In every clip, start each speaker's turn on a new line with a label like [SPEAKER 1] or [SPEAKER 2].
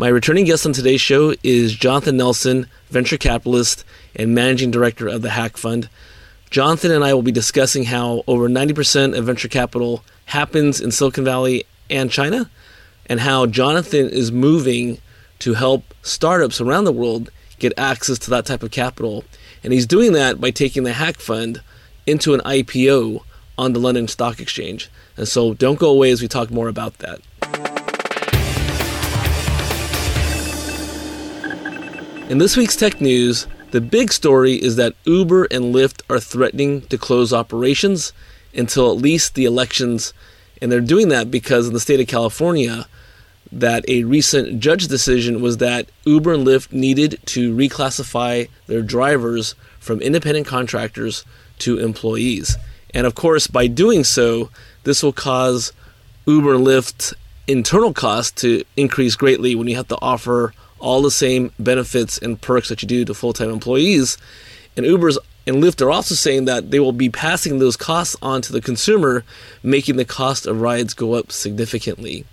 [SPEAKER 1] My returning guest on today's show is Jonathan Nelson, venture capitalist and managing director of the Hack Fund. Jonathan and I will be discussing how over 90% of venture capital happens in Silicon Valley and China, and how Jonathan is moving to help startups around the world get access to that type of capital. And he's doing that by taking the Hack Fund into an IPO on the London Stock Exchange. And so don't go away as we talk more about that. In this week's tech news, the big story is that Uber and Lyft are threatening to close operations until at least the elections, and they're doing that because in the state of California, that a recent judge decision was that Uber and Lyft needed to reclassify their drivers from independent contractors to employees. And of course, by doing so, this will cause Uber and Lyft internal costs to increase greatly when you have to offer all the same benefits and perks that you do to full time employees. And Uber's and Lyft are also saying that they will be passing those costs on to the consumer, making the cost of rides go up significantly.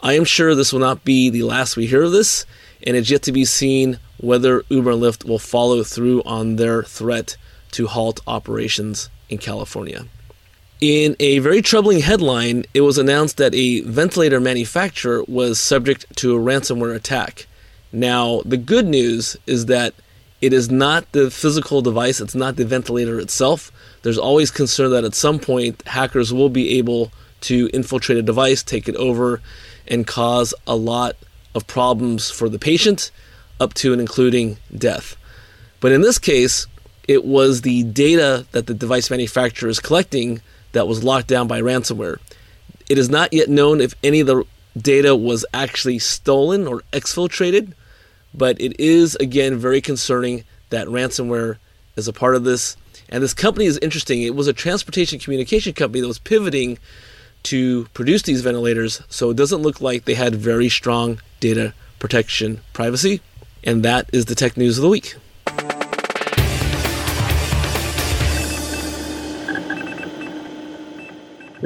[SPEAKER 1] I am sure this will not be the last we hear of this, and it's yet to be seen whether Uber and Lyft will follow through on their threat to halt operations in California. In a very troubling headline, it was announced that a ventilator manufacturer was subject to a ransomware attack. Now, the good news is that it is not the physical device, it's not the ventilator itself. There's always concern that at some point hackers will be able to infiltrate a device, take it over, and cause a lot of problems for the patient, up to and including death. But in this case, it was the data that the device manufacturer is collecting that was locked down by ransomware. It is not yet known if any of the data was actually stolen or exfiltrated, but it is again very concerning that ransomware is a part of this. And this company is interesting. It was a transportation communication company that was pivoting to produce these ventilators, so it doesn't look like they had very strong data protection privacy. And that is the tech news of the week.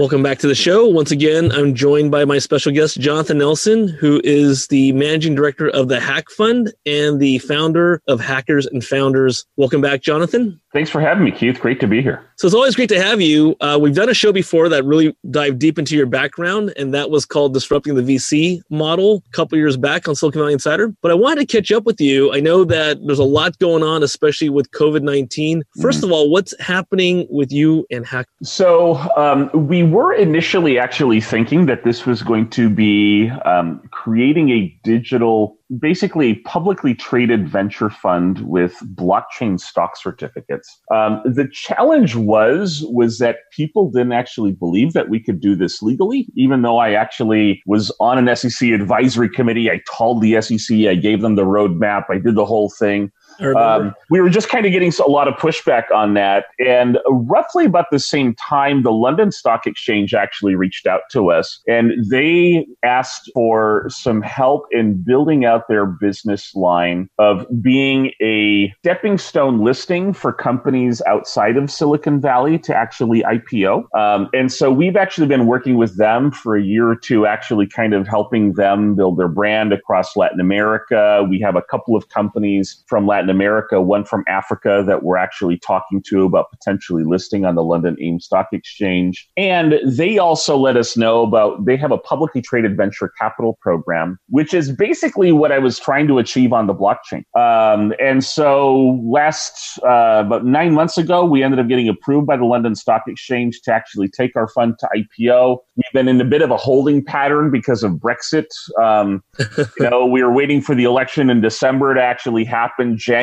[SPEAKER 1] Welcome back to the show. Once again, I'm joined by my special guest, Jonathan Nelson, who is the managing director of the Hack Fund and the founder of Hackers and Founders. Welcome back, Jonathan.
[SPEAKER 2] Thanks for having me, Keith. Great to be here.
[SPEAKER 1] So it's always great to have you. Uh, we've done a show before that really dived deep into your background, and that was called Disrupting the VC Model a couple years back on Silicon Valley Insider. But I wanted to catch up with you. I know that there's a lot going on, especially with COVID 19. 1st mm-hmm. of all, what's happening with you and Hack?
[SPEAKER 2] So um, we were initially actually thinking that this was going to be um, creating a digital basically publicly traded venture fund with blockchain stock certificates. Um, the challenge was was that people didn't actually believe that we could do this legally, even though I actually was on an SEC advisory committee. I called the SEC, I gave them the roadmap, I did the whole thing. Um, we were just kind of getting a lot of pushback on that. And roughly about the same time, the London Stock Exchange actually reached out to us and they asked for some help in building out their business line of being a stepping stone listing for companies outside of Silicon Valley to actually IPO. Um, and so we've actually been working with them for a year or two, actually kind of helping them build their brand across Latin America. We have a couple of companies from Latin America, one from Africa that we're actually talking to about potentially listing on the London AIM Stock Exchange. And they also let us know about they have a publicly traded venture capital program, which is basically what I was trying to achieve on the blockchain. Um, and so last uh, about nine months ago, we ended up getting approved by the London Stock Exchange to actually take our fund to IPO. We've been in a bit of a holding pattern because of Brexit. Um, you know, we were waiting for the election in December to actually happen. January,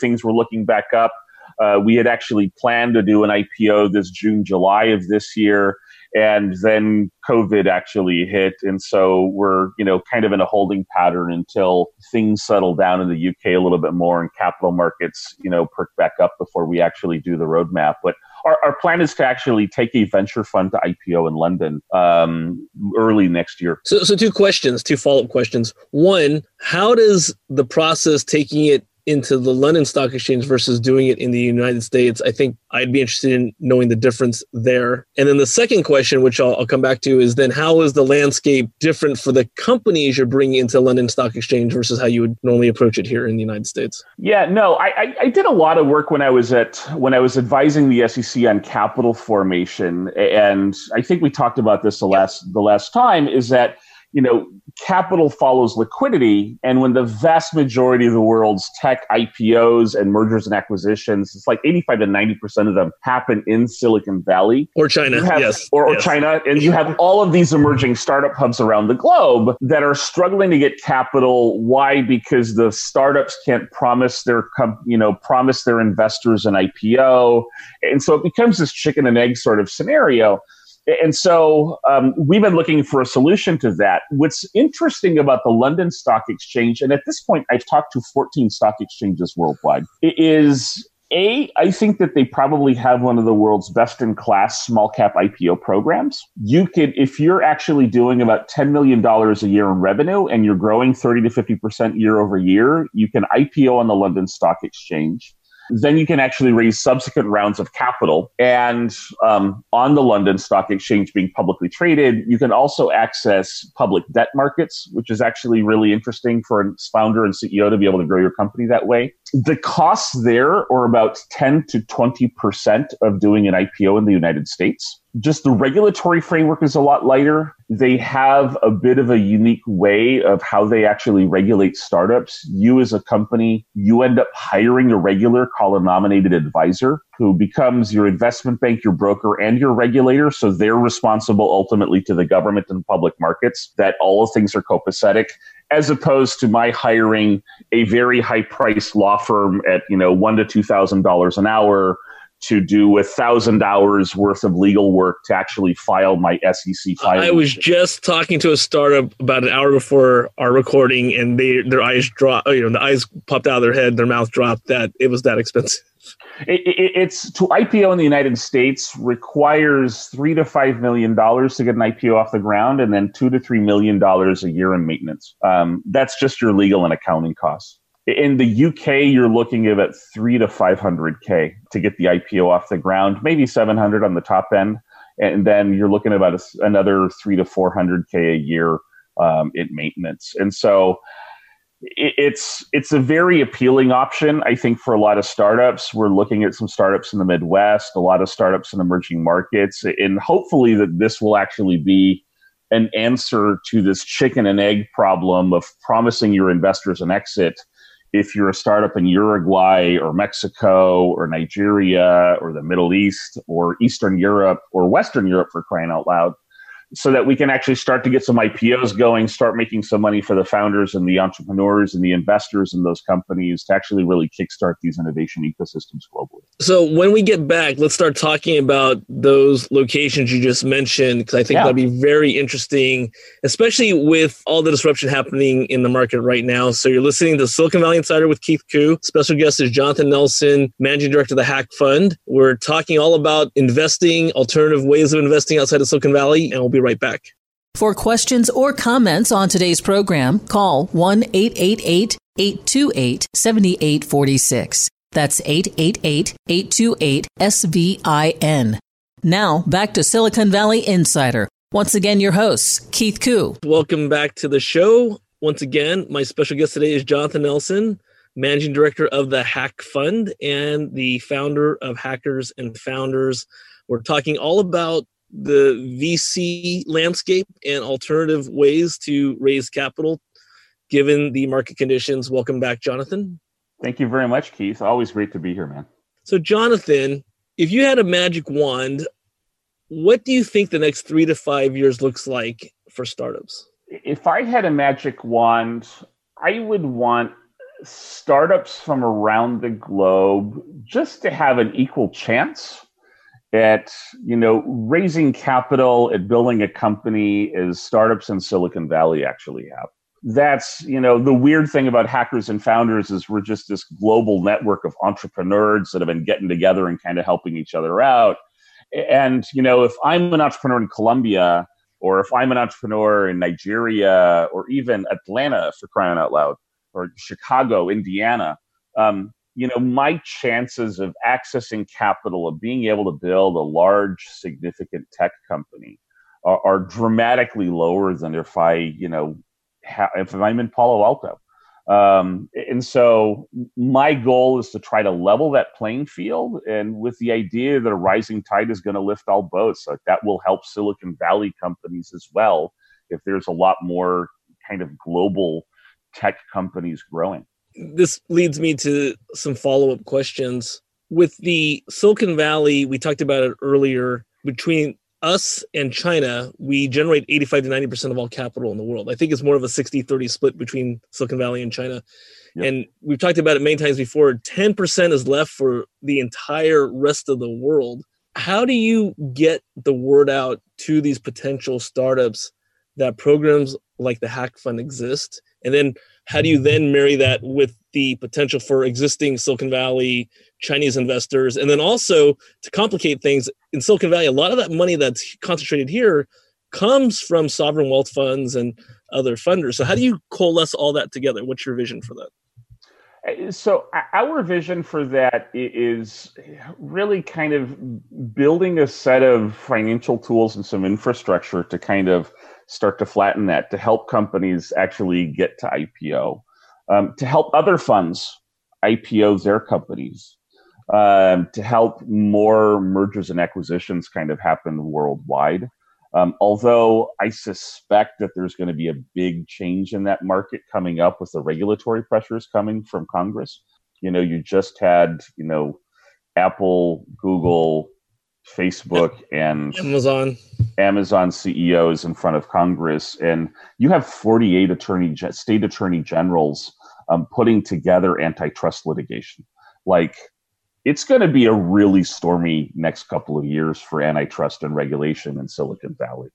[SPEAKER 2] things were looking back up. Uh, we had actually planned to do an IPO this June, July of this year. and then COVID actually hit, and so we're you know kind of in a holding pattern until things settle down in the UK a little bit more and capital markets you know perk back up before we actually do the roadmap. But our, our plan is to actually take a venture fund to IPO in London um, early next year.
[SPEAKER 1] So, so two questions, two follow up questions. One, how does the process taking it into the London Stock Exchange versus doing it in the United States, I think I'd be interested in knowing the difference there. And then the second question, which I'll, I'll, come back to, is then how is the landscape different for the companies you're bringing into London Stock Exchange versus how you would normally approach it here in the United States?
[SPEAKER 2] Yeah, no, I, I, I did a lot of work when I was at when I was advising the SEC on capital formation, and I think we talked about this the last the last time. Is that you know, capital follows liquidity. And when the vast majority of the world's tech IPOs and mergers and acquisitions, it's like 85 to 90% of them happen in Silicon Valley.
[SPEAKER 1] Or China,
[SPEAKER 2] have,
[SPEAKER 1] yes.
[SPEAKER 2] Or, or
[SPEAKER 1] yes.
[SPEAKER 2] China. And you have all of these emerging startup hubs around the globe that are struggling to get capital. Why? Because the startups can't promise their, you know, promise their investors an IPO. And so it becomes this chicken and egg sort of scenario. And so um, we've been looking for a solution to that. What's interesting about the London Stock Exchange, and at this point, I've talked to 14 stock exchanges worldwide, is a, I think that they probably have one of the world's best in class small cap IPO programs. You could, if you're actually doing about $10 million a year in revenue and you're growing 30 to 50% year over year, you can IPO on the London Stock Exchange then you can actually raise subsequent rounds of capital. And um, on the London Stock Exchange being publicly traded, you can also access public debt markets, which is actually really interesting for a founder and CEO to be able to grow your company that way. The costs there are about 10 to 20% of doing an IPO in the United States just the regulatory framework is a lot lighter. They have a bit of a unique way of how they actually regulate startups. You, as a company, you end up hiring a regular called a nominated advisor who becomes your investment bank, your broker, and your regulator. So they're responsible ultimately to the government and public markets that all of things are copacetic as opposed to my hiring a very high priced law firm at you know one to two thousand dollars an hour to do a thousand hours worth of legal work to actually file my SEC file.
[SPEAKER 1] I was just talking to a startup about an hour before our recording, and they their eyes dropped. You know, the eyes popped out of their head, their mouth dropped. That it was that expensive.
[SPEAKER 2] It, it, it's to IPO in the United States requires three to five million dollars to get an IPO off the ground, and then two to three million dollars a year in maintenance. Um, that's just your legal and accounting costs. In the UK, you're looking at about three to 500K to get the IPO off the ground, maybe 700 on the top end. And then you're looking at about a, another three to 400K a year um, in maintenance. And so it, it's, it's a very appealing option, I think, for a lot of startups. We're looking at some startups in the Midwest, a lot of startups in emerging markets, and hopefully that this will actually be an answer to this chicken and egg problem of promising your investors an exit if you're a startup in Uruguay or Mexico or Nigeria or the Middle East or Eastern Europe or Western Europe for crying out loud, so that we can actually start to get some IPOs going, start making some money for the founders and the entrepreneurs and the investors in those companies to actually really kickstart these innovation ecosystems globally.
[SPEAKER 1] So when we get back, let's start talking about those locations you just mentioned because I think yeah. that'd be very interesting, especially with all the disruption happening in the market right now. So you're listening to Silicon Valley Insider with Keith Koo. Special guest is Jonathan Nelson, managing director of the Hack Fund. We're talking all about investing, alternative ways of investing outside of Silicon Valley, and we'll be right back.
[SPEAKER 3] For questions or comments on today's program, call 1 888 828 7846. That's 888 828 SVIN. Now, back to Silicon Valley Insider. Once again, your host, Keith Koo.
[SPEAKER 1] Welcome back to the show. Once again, my special guest today is Jonathan Nelson, managing director of the Hack Fund and the founder of Hackers and Founders. We're talking all about the VC landscape and alternative ways to raise capital given the market conditions. Welcome back, Jonathan.
[SPEAKER 2] Thank you very much, Keith. Always great to be here, man.
[SPEAKER 1] So, Jonathan, if you had a magic wand, what do you think the next three to five years looks like for startups?
[SPEAKER 2] If I had a magic wand, I would want startups from around the globe just to have an equal chance at you know raising capital at building a company as startups in silicon valley actually have. That's you know the weird thing about hackers and founders is we're just this global network of entrepreneurs that have been getting together and kind of helping each other out. And you know if i'm an entrepreneur in colombia or if i'm an entrepreneur in nigeria or even atlanta for crying out loud or chicago indiana um, you know, my chances of accessing capital, of being able to build a large, significant tech company are, are dramatically lower than if I, you know, ha- if I'm in Palo Alto. Um, and so my goal is to try to level that playing field and with the idea that a rising tide is going to lift all boats like that will help silicon valley companies as well if there's a lot more kind of global tech companies growing
[SPEAKER 1] this leads me to some follow up questions. With the Silicon Valley, we talked about it earlier, between us and China, we generate 85 to 90% of all capital in the world. I think it's more of a 60 30 split between Silicon Valley and China. Yep. And we've talked about it many times before 10% is left for the entire rest of the world. How do you get the word out to these potential startups that programs like the Hack Fund exist? And then how do you then marry that with the potential for existing Silicon Valley Chinese investors? And then also to complicate things in Silicon Valley, a lot of that money that's concentrated here comes from sovereign wealth funds and other funders. So how do you coalesce all that together? What's your vision for that?
[SPEAKER 2] So our vision for that is really kind of building a set of financial tools and some infrastructure to kind of start to flatten that to help companies actually get to IPO, um, to help other funds IPO their companies, um, to help more mergers and acquisitions kind of happen worldwide. Um, although I suspect that there's going to be a big change in that market coming up with the regulatory pressures coming from Congress. You know, you just had, you know, Apple, Google, Facebook and
[SPEAKER 1] Amazon
[SPEAKER 2] Amazon CEOs in front of Congress, and you have 48 attorney state attorney generals um, putting together antitrust litigation. Like, it's going to be a really stormy next couple of years for antitrust and regulation in Silicon Valley,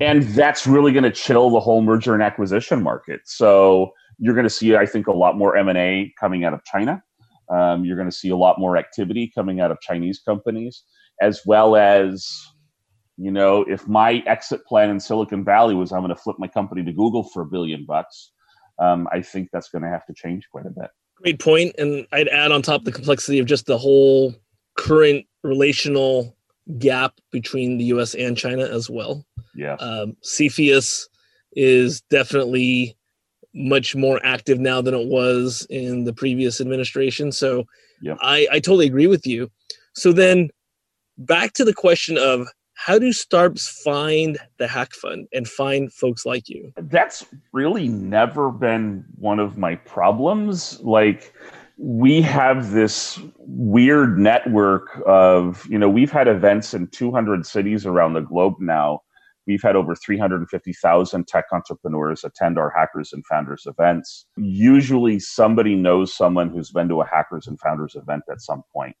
[SPEAKER 2] and that's really going to chill the whole merger and acquisition market. So you're going to see, I think, a lot more M and A coming out of China. Um, you're going to see a lot more activity coming out of Chinese companies as well as you know if my exit plan in silicon valley was i'm going to flip my company to google for a billion bucks um, i think that's going to have to change quite a bit.
[SPEAKER 1] Great point and i'd add on top the complexity of just the whole current relational gap between the us and china as well.
[SPEAKER 2] Yeah. Um,
[SPEAKER 1] CFIUS is definitely much more active now than it was in the previous administration so yep. I, I totally agree with you. So then back to the question of how do startups find the hack fund and find folks like you?
[SPEAKER 2] That's really never been one of my problems. Like we have this weird network of you know we've had events in 200 cities around the globe now. We've had over 350,000 tech entrepreneurs attend our hackers and founders events. Usually somebody knows someone who's been to a hackers and founders event at some point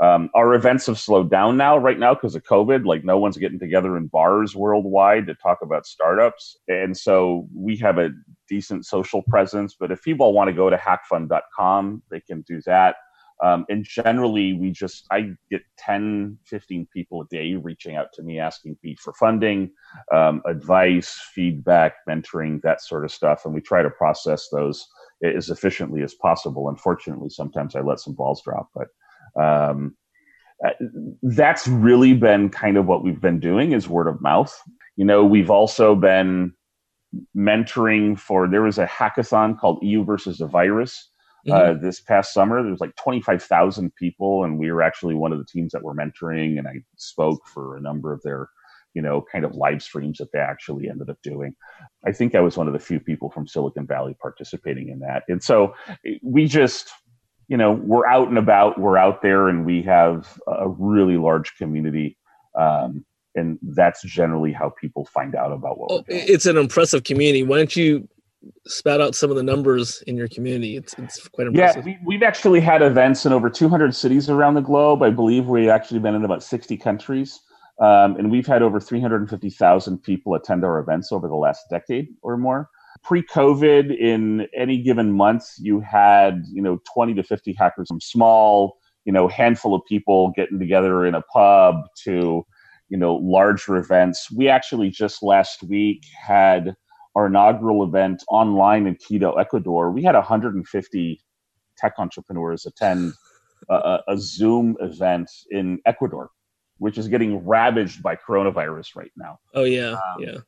[SPEAKER 2] um, our events have slowed down now, right now, because of COVID. Like, no one's getting together in bars worldwide to talk about startups. And so we have a decent social presence. But if people want to go to hackfund.com, they can do that. Um, and generally, we just, I get 10, 15 people a day reaching out to me asking me for funding, um, advice, feedback, mentoring, that sort of stuff. And we try to process those as efficiently as possible. Unfortunately, sometimes I let some balls drop, but um, uh, that's really been kind of what we've been doing is word of mouth. You know, we've also been mentoring for there was a hackathon called EU versus the virus uh, mm-hmm. uh, this past summer. There was like 25,000 people, and we were actually one of the teams that were mentoring. And I spoke for a number of their, you know, kind of live streams that they actually ended up doing. I think I was one of the few people from Silicon Valley participating in that. And so we just, you know we're out and about we're out there and we have a really large community um, and that's generally how people find out about what
[SPEAKER 1] oh, it's an impressive community why don't you spout out some of the numbers in your community. It's, it's quite impressive.
[SPEAKER 2] Yeah, we, have actually had events in over 200 cities around the globe. I believe we've actually been in about 60 countries. Um, and we've had over 350,000 people attend our events over the last decade or more. Pre-COVID, in any given month, you had you know 20 to 50 hackers, some small you know handful of people getting together in a pub to you know larger events. We actually just last week had our inaugural event online in Quito, Ecuador. We had 150 tech entrepreneurs attend a, a Zoom event in Ecuador which is getting ravaged by coronavirus right now.
[SPEAKER 1] Oh yeah, um, yeah.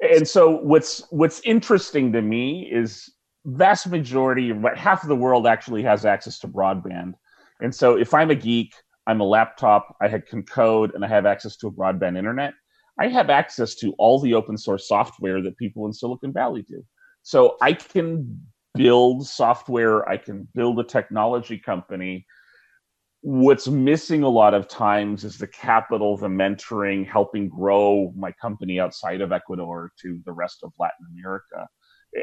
[SPEAKER 2] And so what's what's interesting to me is vast majority, but half of the world actually has access to broadband. And so if I'm a geek, I'm a laptop, I can code, and I have access to a broadband internet. I have access to all the open source software that people in Silicon Valley do. So I can build software, I can build a technology company what's missing a lot of times is the capital, the mentoring, helping grow my company outside of Ecuador to the rest of Latin America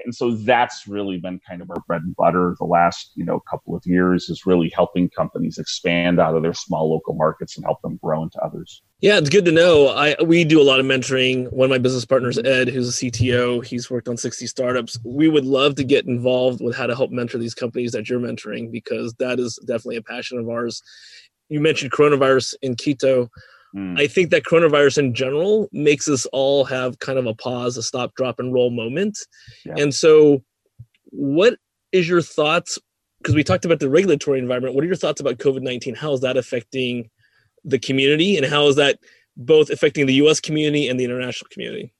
[SPEAKER 2] and so that's really been kind of our bread and butter the last you know couple of years is really helping companies expand out of their small local markets and help them grow into others.
[SPEAKER 1] Yeah it's good to know. I we do a lot of mentoring. One of my business partners ed who's a cto he's worked on 60 startups. We would love to get involved with how to help mentor these companies that you're mentoring because that is definitely a passion of ours. You mentioned coronavirus in quito Mm. I think that coronavirus in general makes us all have kind of a pause, a stop, drop, and roll moment. Yeah. And so, what is your thoughts? Because we talked about the regulatory environment. What are your thoughts about COVID 19? How is that affecting the community, and how is that both affecting the US community and the international community?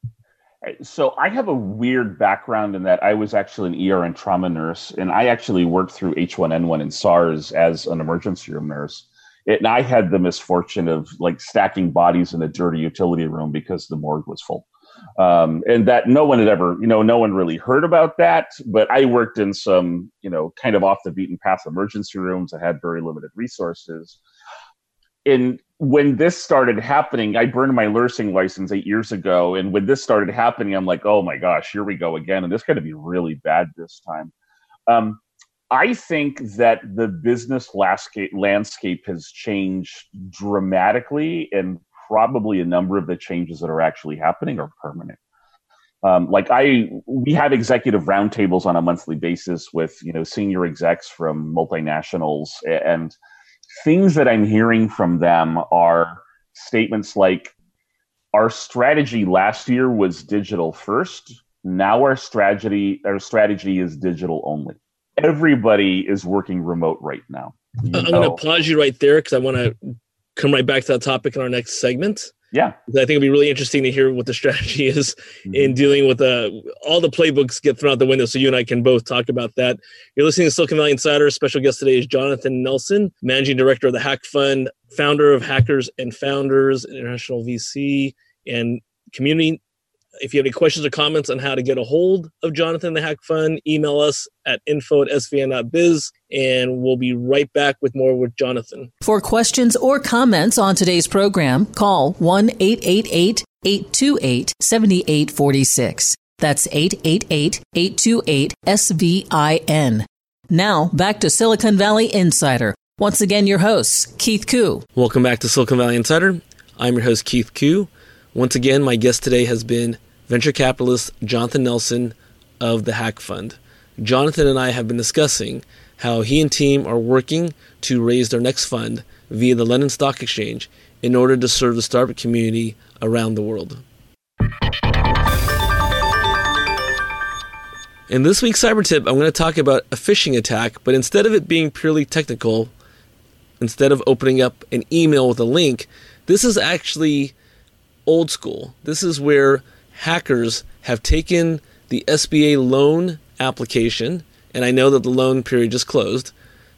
[SPEAKER 2] So I have a weird background in that I was actually an ER and trauma nurse, and I actually worked through H1N1 and SARS as an emergency room nurse. It, and I had the misfortune of like stacking bodies in a dirty utility room because the morgue was full. Um, and that no one had ever, you know, no one really heard about that. But I worked in some, you know, kind of off the beaten path emergency rooms. I had very limited resources. And when this started happening, I burned my nursing license eight years ago. And when this started happening, I'm like, oh my gosh, here we go again. And this going to be really bad this time. Um, I think that the business landscape, has changed dramatically, and probably a number of the changes that are actually happening are permanent. Um, like I, we have executive roundtables on a monthly basis with you know senior execs from multinationals, and things that I'm hearing from them are statements like, "Our strategy last year was digital first. Now our strategy, our strategy is digital only." Everybody is working remote right now.
[SPEAKER 1] I'm going to pause you right there because I want to come right back to that topic in our next segment.
[SPEAKER 2] Yeah,
[SPEAKER 1] I think it'd be really interesting to hear what the strategy is mm-hmm. in dealing with uh, all the playbooks get thrown out the window. So you and I can both talk about that. You're listening to Silicon Valley Insider. Special guest today is Jonathan Nelson, managing director of the Hack Fund, founder of Hackers and Founders International VC, and community if you have any questions or comments on how to get a hold of Jonathan the Hack Fund, email us at info at svin.biz and we'll be right back with more with Jonathan.
[SPEAKER 3] For questions or comments on today's program, call 1 888 828 7846. That's 888 828 SVIN. Now, back to Silicon Valley Insider. Once again, your host, Keith Koo.
[SPEAKER 1] Welcome back to Silicon Valley Insider. I'm your host, Keith Koo. Once again, my guest today has been venture capitalist Jonathan Nelson of the Hack Fund. Jonathan and I have been discussing how he and team are working to raise their next fund via the London Stock Exchange in order to serve the startup community around the world. In this week's cyber tip, I'm going to talk about a phishing attack, but instead of it being purely technical, instead of opening up an email with a link, this is actually old school. This is where hackers have taken the SBA loan application, and I know that the loan period just closed,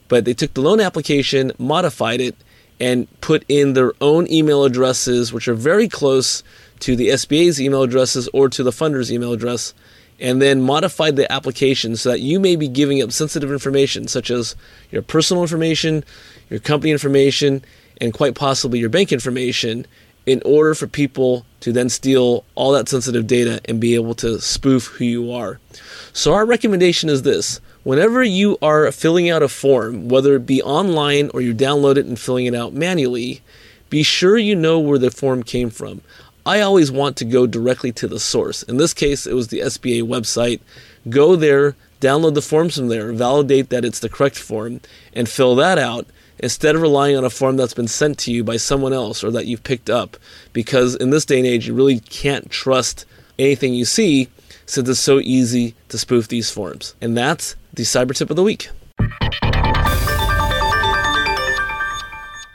[SPEAKER 1] but they took the loan application, modified it, and put in their own email addresses, which are very close to the SBA's email addresses or to the funder's email address, and then modified the application so that you may be giving up sensitive information, such as your personal information, your company information, and quite possibly your bank information in order for people to then steal all that sensitive data and be able to spoof who you are. So, our recommendation is this whenever you are filling out a form, whether it be online or you download it and filling it out manually, be sure you know where the form came from. I always want to go directly to the source. In this case, it was the SBA website. Go there, download the forms from there, validate that it's the correct form, and fill that out instead of relying on a form that's been sent to you by someone else or that you've picked up. Because in this day and age, you really can't trust anything you see since it's so easy to spoof these forms. And that's the cyber tip of the week.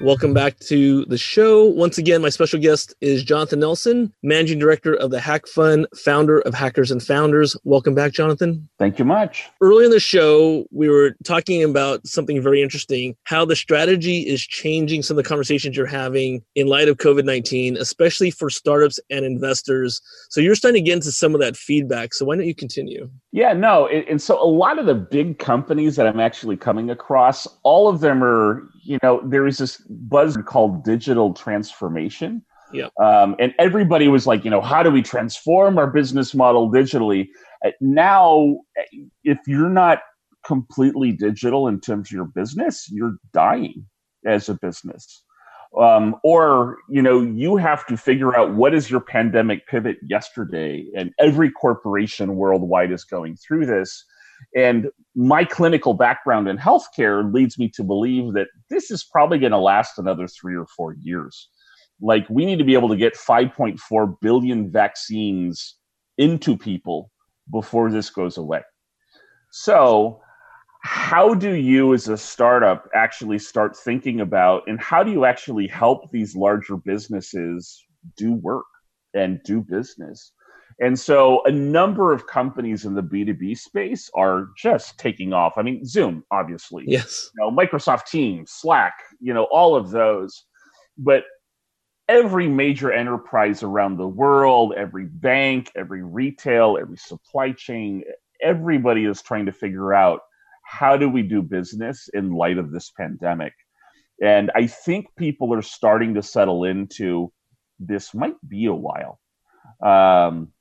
[SPEAKER 1] Welcome back to the show. Once again, my special guest is Jonathan Nelson, Managing Director of the Hack Fund, founder of Hackers and Founders. Welcome back, Jonathan.
[SPEAKER 2] Thank you much.
[SPEAKER 1] Early in the show, we were talking about something very interesting how the strategy is changing some of the conversations you're having in light of COVID 19, especially for startups and investors. So you're starting to get into some of that feedback. So why don't you continue?
[SPEAKER 2] Yeah, no. And so a lot of the big companies that I'm actually coming across, all of them are, you know, there is this buzz called digital transformation.
[SPEAKER 1] Yeah.
[SPEAKER 2] Um, and everybody was like, you know, how do we transform our business model digitally? Uh, now, if you're not completely digital in terms of your business, you're dying as a business. Um, or you know you have to figure out what is your pandemic pivot yesterday and every corporation worldwide is going through this and my clinical background in healthcare leads me to believe that this is probably going to last another three or four years. Like, we need to be able to get 5.4 billion vaccines into people before this goes away. So, how do you as a startup actually start thinking about and how do you actually help these larger businesses do work and do business? And so a number of companies in the B2B space are just taking off. I mean, Zoom, obviously.
[SPEAKER 1] Yes.
[SPEAKER 2] You know, Microsoft Teams, Slack, you know, all of those. But every major enterprise around the world, every bank, every retail, every supply chain, everybody is trying to figure out how do we do business in light of this pandemic. And I think people are starting to settle into this might be a while. Um,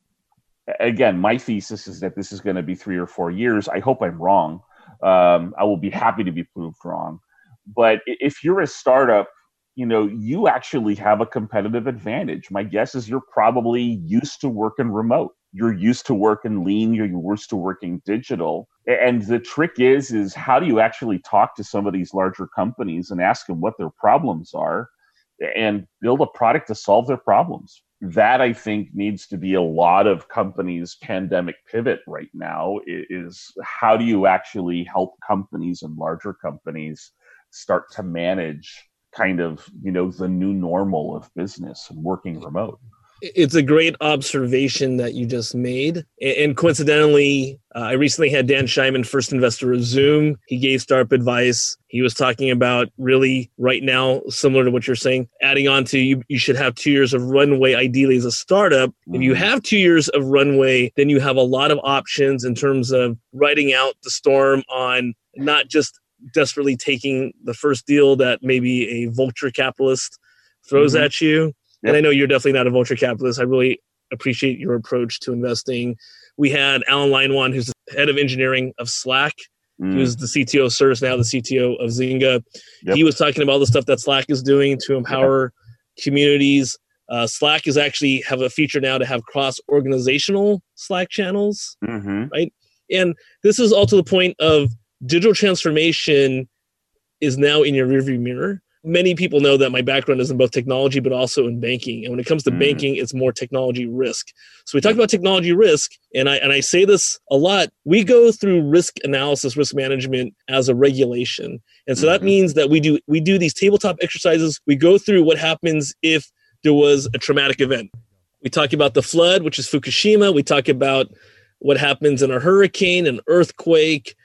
[SPEAKER 2] again, my thesis is that this is going to be three or four years. I hope I'm wrong. Um, I will be happy to be proved wrong. But if you're a startup, you know, you actually have a competitive advantage. My guess is you're probably used to working remote. You're used to working lean. You're used to working digital. And the trick is, is how do you actually talk to some of these larger companies and ask them what their problems are and build a product to solve their problems? That I think needs to be a lot of companies' pandemic pivot right now is how do you actually help companies and larger companies start to manage kind of you know the new normal of business and working remote
[SPEAKER 1] it's a great observation that you just made. And coincidentally, uh, I recently had Dan Scheinman, first investor of Zoom. He gave startup advice. He was talking about really right now, similar to what you're saying, adding on to you, you should have two years of runway ideally as a startup. Mm-hmm. If you mm-hmm. have two years of runway, then you have a lot of options in terms of writing out the storm on not just desperately taking the first deal that maybe a vulture capitalist throws mm-hmm. at you Yep. And I know you're definitely not a vulture capitalist. I really appreciate your approach to investing. We had Allan Leinwand, who's the head of engineering of Slack. Mm. He was the CTO of ServiceNow, the CTO of Zynga. Yep. He was talking about all the stuff that Slack is doing to empower yep. communities. Uh, Slack is actually have a feature now to have cross organizational Slack channels, mm-hmm. right? And this is all to the point of digital transformation is now in your rearview mirror many people know that my background is in both technology but also in banking. And when it comes to mm. banking it's more technology risk. So we talk about technology risk and i and i say this a lot. We go through risk analysis risk management as a regulation. And so mm-hmm. that means that we do we do these tabletop exercises. We go through what happens if there was a traumatic event. We talk about the flood which is fukushima. We talk about what happens in a hurricane an earthquake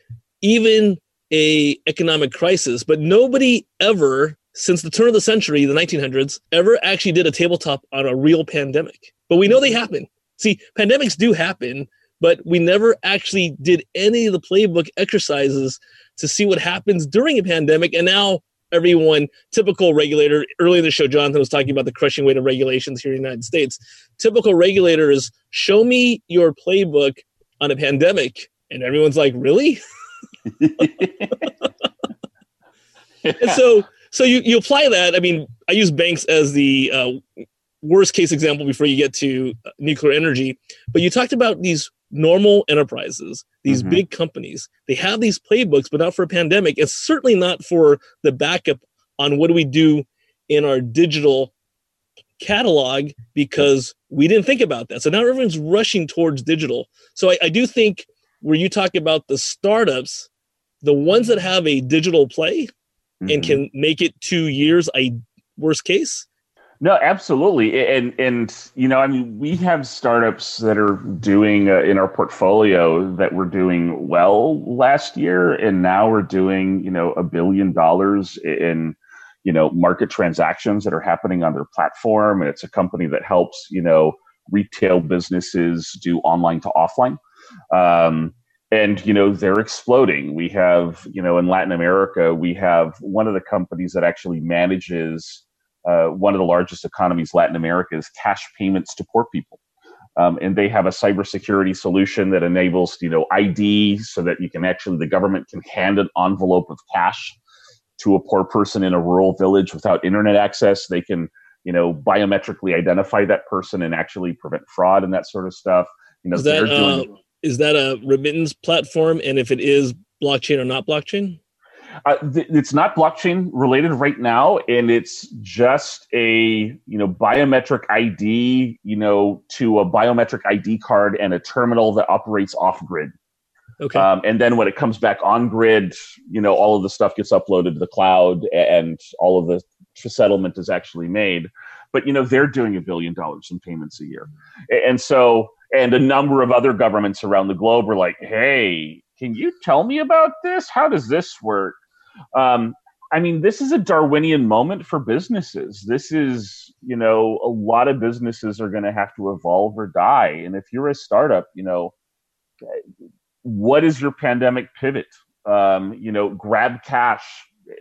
[SPEAKER 1] even a economic crisis. But nobody ever since the turn of the century, the 1900s, ever actually did a tabletop on a real pandemic. But we know they happen. See, pandemics do happen, but we never actually did any of the playbook exercises to see what happens during a pandemic. And now everyone, typical regulator. early in the show, Jonathan was talking about the crushing weight of regulations here in the United States. Typical regulator is show me your playbook on a pandemic, and everyone's like, really? and so, so you you apply that. I mean, I use banks as the uh, worst case example before you get to uh, nuclear energy, but you talked about these normal enterprises, these mm-hmm. big companies, they have these playbooks, but not for a pandemic. It's certainly not for the backup on what do we do in our digital catalog because we didn't think about that. So now everyone's rushing towards digital. So I, I do think where you talk about the startups, the ones that have a digital play mm-hmm. and can make it two years, I worst case,
[SPEAKER 2] no, absolutely, and and you know, I mean, we have startups that are doing uh, in our portfolio that were doing well last year, and now we're doing you know a billion dollars in you know market transactions that are happening on their platform, and it's a company that helps you know retail businesses do online to offline. Um, and you know they're exploding. We have you know in Latin America, we have one of the companies that actually manages uh, one of the largest economies, Latin America, is cash payments to poor people. Um, and they have a cybersecurity solution that enables, you know, ID so that you can actually, the government can hand an envelope of cash to a poor person in a rural village without internet access. They can, you know, biometrically identify that person and actually prevent fraud and that sort of stuff. You know,
[SPEAKER 1] is that, doing, uh, is that a remittance platform? And if it is blockchain or not blockchain?
[SPEAKER 2] Uh, th- it's not blockchain related right now, and it's just a you know biometric ID, you know, to a biometric ID card and a terminal that operates off grid. Okay. Um, and then when it comes back on grid, you know, all of the stuff gets uploaded to the cloud, and all of the settlement is actually made. But you know, they're doing a billion dollars in payments a year, and so and a number of other governments around the globe were like, hey, can you tell me about this? How does this work? Um, I mean, this is a Darwinian moment for businesses. This is, you know, a lot of businesses are going to have to evolve or die. And if you're a startup, you know, what is your pandemic pivot? Um, you know, grab cash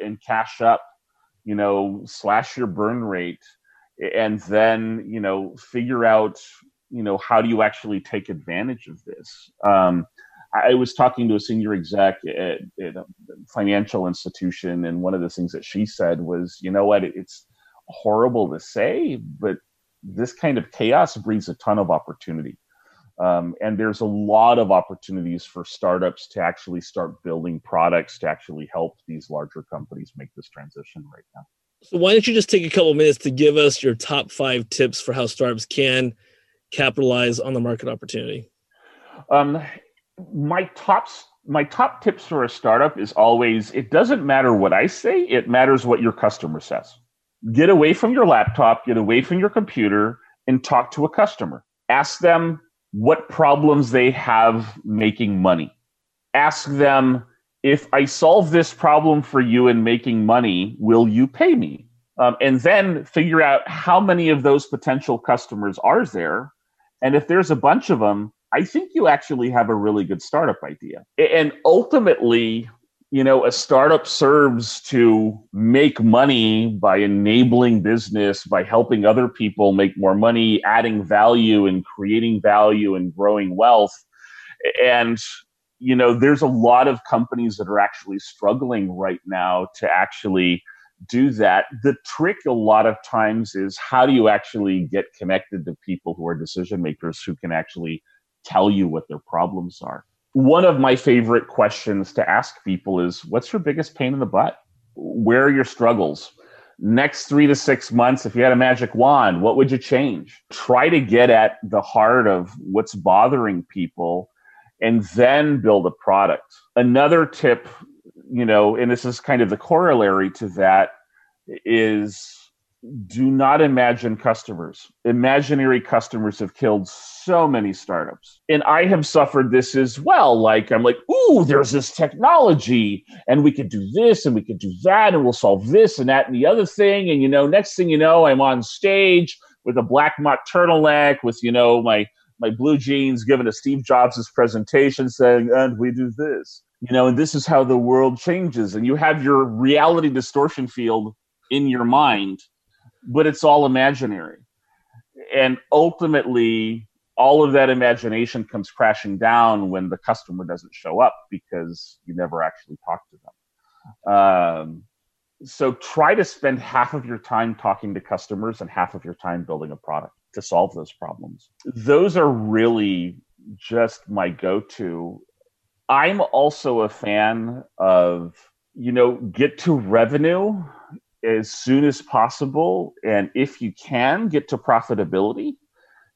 [SPEAKER 2] and cash up, you know, slash your burn rate, and then, you know, figure out, you know, how do you actually take advantage of this? Um, I was talking to a senior exec at, at, a financial institution, and one of the things that she said was, "You know what? It's horrible to say, but this kind of chaos breeds a ton of opportunity." Um, and there's a lot of opportunities for startups to actually start building products to actually help these larger companies make this transition right now.
[SPEAKER 1] So why don't you just take a couple minutes to give us your top five tips for how startups can capitalize on the market opportunity?
[SPEAKER 2] Um, my top my top tips for a startup is always it doesn't matter what I say, it matters what your customer says. Get away from your laptop, get away from your computer and talk to a customer. Ask them what problems they have making money. Ask them if I solve this problem for you in making money, will you pay me? Um, and then figure out how many of those potential customers are there. And if there's a bunch of them, I think you actually have a really good startup idea. And ultimately, you know, a startup serves to make money by enabling business, by helping other people make more money, adding value and creating value and growing wealth. And, you know, there's a lot of companies that are actually struggling right now to actually do that. The trick a lot of times is how do you actually get connected to people who are decision makers who can actually tell you what their problems are. One of my favorite questions to ask people is what's your biggest pain in the butt? Where are your struggles? Next three to six months, if you had a magic wand, what would you change? Try to get at the heart of what's bothering people and then build a product. Another tip, you know, and this is kind of the corollary to that, is do not imagine customers. Imaginary customers have killed so many startups. And I have suffered this as well. Like, I'm like, ooh, there's this technology, and we could do this, and we could do that, and we'll solve this and that and the other thing. And, you know, next thing you know, I'm on stage with a black mock turtleneck with, you know, my, my blue jeans giving a Steve Jobs' presentation saying, and we do this you know, and this is how the world changes. And you have your reality distortion field in your mind, but it's all imaginary. And ultimately, all of that imagination comes crashing down when the customer doesn't show up because you never actually talk to them. Um, so try to spend half of your time talking to customers and half of your time building a product to solve those problems. Those are really just my go to. I'm also a fan of, you know, get to revenue as soon as possible. And if you can, get to profitability.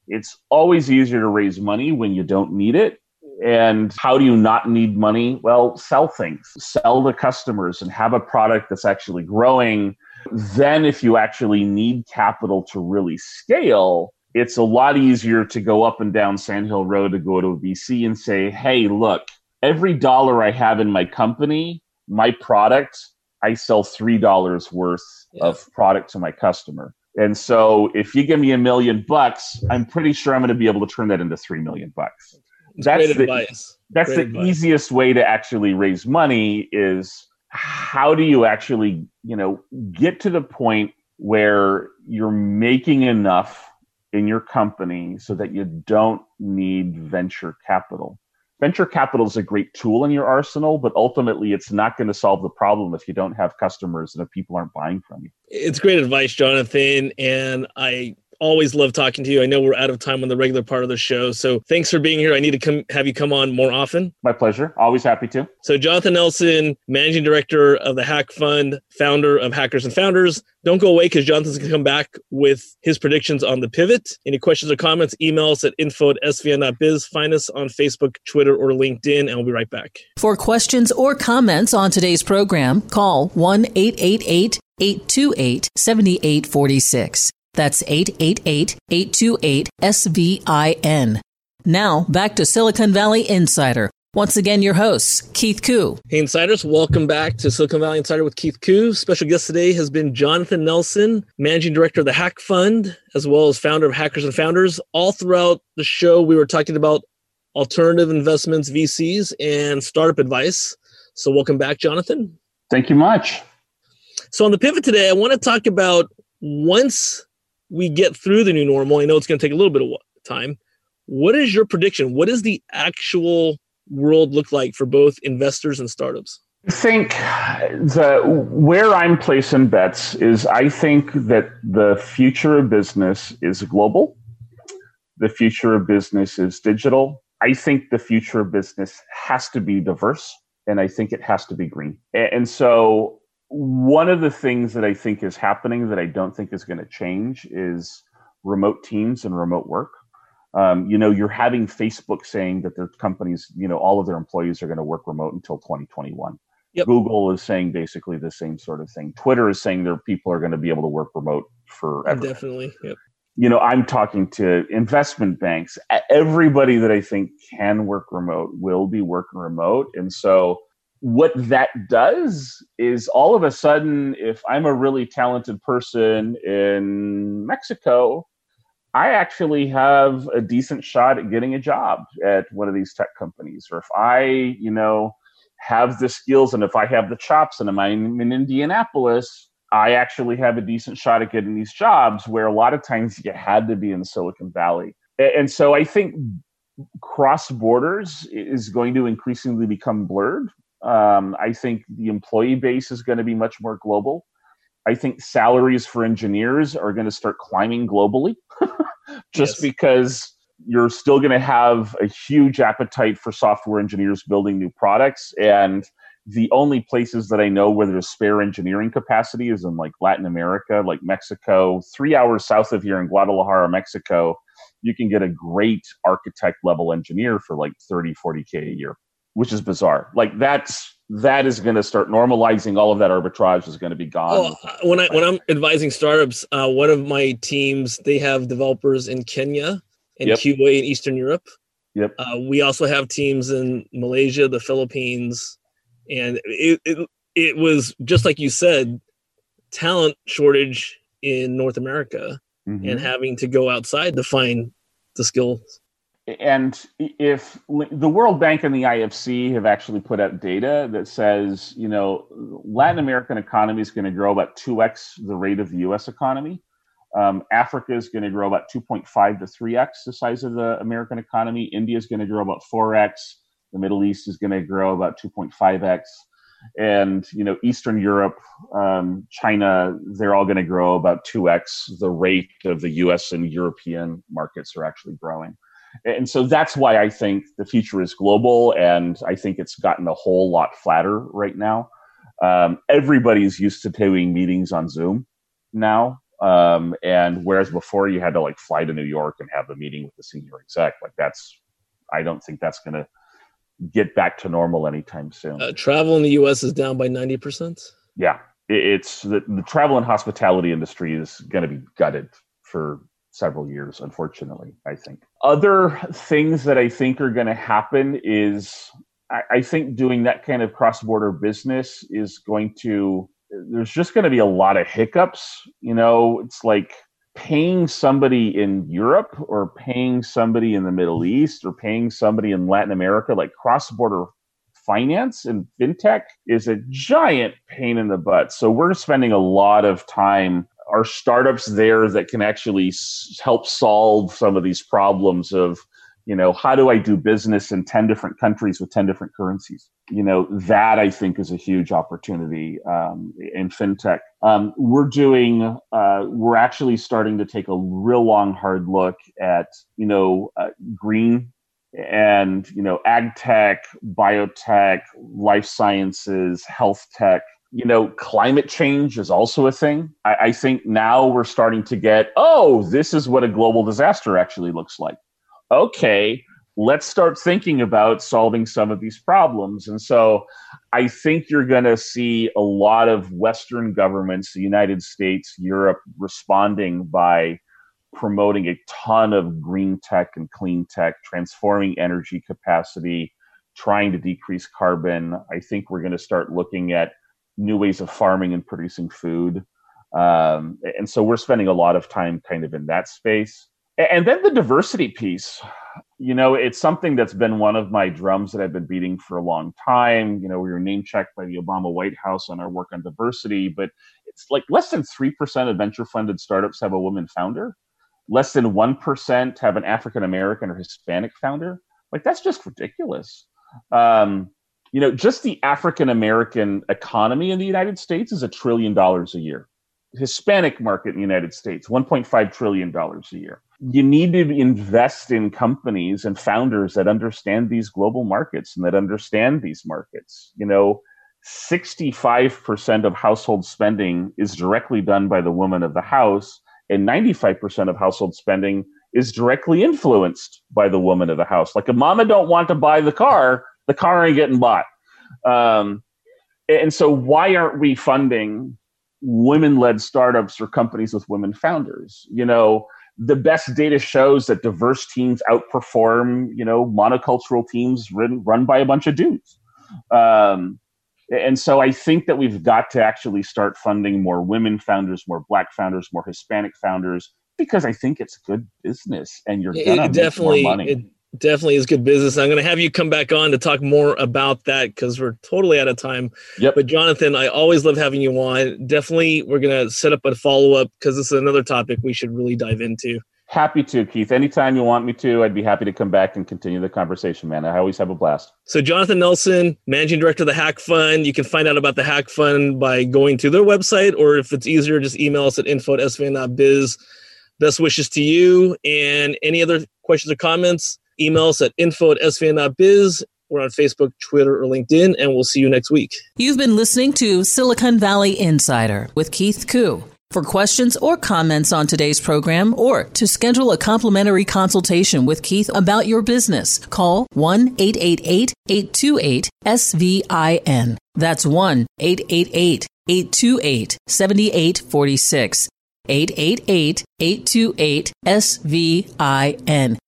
[SPEAKER 2] It's always easier to raise money when you don't need it. And how do you not need money? Well, sell things, sell to customers, and have a product that's actually growing. Then, if you actually need capital to really scale, it's a lot easier to go up and down Sandhill Road to go to a VC and say, hey, look, every dollar I have in my company, my product, I sell $3 worth yeah. of product to my customer. And so if you give me a million bucks, I'm pretty sure I'm going to be able to turn that into 3 million bucks.
[SPEAKER 1] That's the, advice.
[SPEAKER 2] That's Great the advice. easiest way to actually raise money is how do you actually, you know, get to the point where you're making enough in your company so that you don't need venture capital. Venture capital is a great tool in your arsenal, but ultimately it's not going to solve the problem if you don't have customers and if people aren't buying from you.
[SPEAKER 1] It's great advice, Jonathan. And I always love talking to you. I know we're out of time on the regular part of the show. So thanks for being here. I need to come have you come on more often.
[SPEAKER 2] My pleasure. Always happy to.
[SPEAKER 1] So Jonathan Nelson, managing director of the Hack Fund, founder of Hackers and Founders. Don't go away because Jonathan's going to come back with his predictions on the pivot. Any questions or comments, email us at info at svin.biz. Find us on Facebook, Twitter, or LinkedIn, and we'll be right back.
[SPEAKER 3] For questions or comments on today's program, call 1 888 828 7846. That's 888 828 SVIN. Now, back to Silicon Valley Insider. Once again, your host, Keith Koo.
[SPEAKER 1] Hey, Insiders, welcome back to Silicon Valley Insider with Keith Koo. Special guest today has been Jonathan Nelson, Managing Director of the Hack Fund, as well as founder of Hackers and Founders. All throughout the show, we were talking about alternative investments, VCs, and startup advice. So, welcome back, Jonathan.
[SPEAKER 2] Thank you much.
[SPEAKER 1] So, on the pivot today, I want to talk about once we get through the new normal, I know it's going to take a little bit of time. What is your prediction? What does the actual world look like for both investors and startups?
[SPEAKER 2] I think the where I'm placing bets is I think that the future of business is global. The future of business is digital. I think the future of business has to be diverse and I think it has to be green. And so one of the things that I think is happening that I don't think is going to change is remote teams and remote work. Um, you know, you're having Facebook saying that their companies, you know, all of their employees are going to work remote until 2021. Yep. Google is saying basically the same sort of thing. Twitter is saying their people are going to be able to work remote forever.
[SPEAKER 1] Definitely. Yep.
[SPEAKER 2] You know, I'm talking to investment banks. Everybody that I think can work remote will be working remote. And so what that does is all of a sudden, if I'm a really talented person in Mexico, I actually have a decent shot at getting a job at one of these tech companies. Or if I, you know, have the skills and if I have the chops and I'm in Indianapolis, I actually have a decent shot at getting these jobs where a lot of times you had to be in Silicon Valley. And so I think cross borders is going to increasingly become blurred um, I think the employee base is going to be much more global. I think salaries for engineers are going to start climbing globally just yes. because you're still going to have a huge appetite for software engineers building new products. And the only places that I know where there's spare engineering capacity is in like Latin America, like Mexico, three hours south of here in Guadalajara, Mexico. You can get a great architect level engineer for like 30, 40K a year which is bizarre. Like that's that is going to start normalizing. All of that arbitrage is going to be gone.
[SPEAKER 1] Oh, when I when I'm advising startups, uh, one of my teams they have developers in Kenya and yep. Cuba in Eastern Europe.
[SPEAKER 2] Yep.
[SPEAKER 1] Uh, we also have teams in Malaysia, the Philippines, and it, it it was just like you said, talent shortage in North America, mm-hmm. and having to go outside to find the skills
[SPEAKER 2] and if the World Bank and the IFC have actually put out data that says, you know, Latin American economy is going to grow about 2x the rate of the US economy. Um, Africa is going to grow about 2.5 to 3x the size of the American economy. India is going to grow about 4x. The Middle East is going to grow about 2.5x. And, you know, Eastern Europe, um, China, they're all going to grow about 2x the rate of the US and European markets are actually growing and so that's why I think the future is global, and I think it's gotten a whole lot flatter right now. Um, everybody's used to doing meetings on Zoom now, um, and whereas before you had to like fly to New York and have a meeting with the senior exec, like that's I don't think that's going to get back to normal anytime soon.
[SPEAKER 1] Uh, travel in the U.S. is down by ninety percent.
[SPEAKER 2] Yeah, it's the, the travel and hospitality industry is going to be gutted for several years, unfortunately, I think. Other things that I think are going to happen is I, I think doing that kind of cross border business is going to, there's just going to be a lot of hiccups. You know, it's like paying somebody in Europe or paying somebody in the Middle East or paying somebody in Latin America, like cross border finance and fintech is a giant pain in the butt. So we're spending a lot of time are startups there that can actually s- help solve some of these problems of you know how do i do business in 10 different countries with 10 different currencies? You know that i think is a huge opportunity um, in fintech. Um, we're doing uh, we're actually starting to take a real long hard look at you know uh, green and you know ag tech biotech life sciences health tech you know, climate change is also a thing. I, I, think now we're starting to get, oh, this is what a global disaster actually looks like. Okay, let's start thinking about solving some of these problems. And so I think you're going to see a lot of Western governments, the United States, Europe, responding by promoting a ton of green tech and clean tech, transforming energy capacity, trying to decrease carbon. I think we're going to start looking at new ways of farming and producing food. Um, and so we're spending a lot of time kind of in that space. And then the diversity piece, you know, it's something that's been one of my drums that I've been beating for a long time. You know, we were name checked by the Obama White House on our work on diversity, but it's like less than 3% of venture funded startups have a woman founder. Less than 1% have an African American or Hispanic founder. Like, that's just ridiculous. Um, you know, just the African American economy in the United States is a trillion dollars a year. Hispanic market in the United States, $1.5 trillion a year. You need to invest in companies and founders that understand these global markets and that understand these markets. You know, 65% of household spending is directly done by the woman of the house, and 95% of household spending is directly influenced by the woman of the house. Like, a mama don't want to buy the car, the car ain't getting bought. Um, and so, why aren't we funding women-led startups or companies with women founders? You know, the best data shows that diverse teams outperform, you know, monocultural teams run, run by a bunch of dudes. Um, and so I think that we've got to actually start funding more women founders, more black founders, more Hispanic founders, because I think it's good business and you're gonna definitely, make more money.
[SPEAKER 1] It, definitely is good business. I'm going to have you come back on to talk more about that because we're totally out of time.
[SPEAKER 2] Yep.
[SPEAKER 1] But Jonathan, I always love having you on. Definitely, we're going to set up a follow up because this is another topic we should really dive into.
[SPEAKER 2] Happy to, Keith. Anytime you want me to, I'd be happy to come back and continue the conversation, man. I always have a blast.
[SPEAKER 1] So, Jonathan Nelson, managing director of the Hack Fund. You can find out about the Hack Fund by going to their website, or if it's easier, just email us at info at svin.biz. Best wishes to you. And any other questions or comments, Email us at info at svin.biz. We're on Facebook, Twitter, or LinkedIn, and we'll see you next week.
[SPEAKER 3] You've been listening to Silicon Valley Insider with Keith Koo. For questions or comments on today's program or to schedule a complimentary consultation with Keith about your business, call 1 888 828 SVIN. That's 1 888 828 7846. 888 828 SVIN.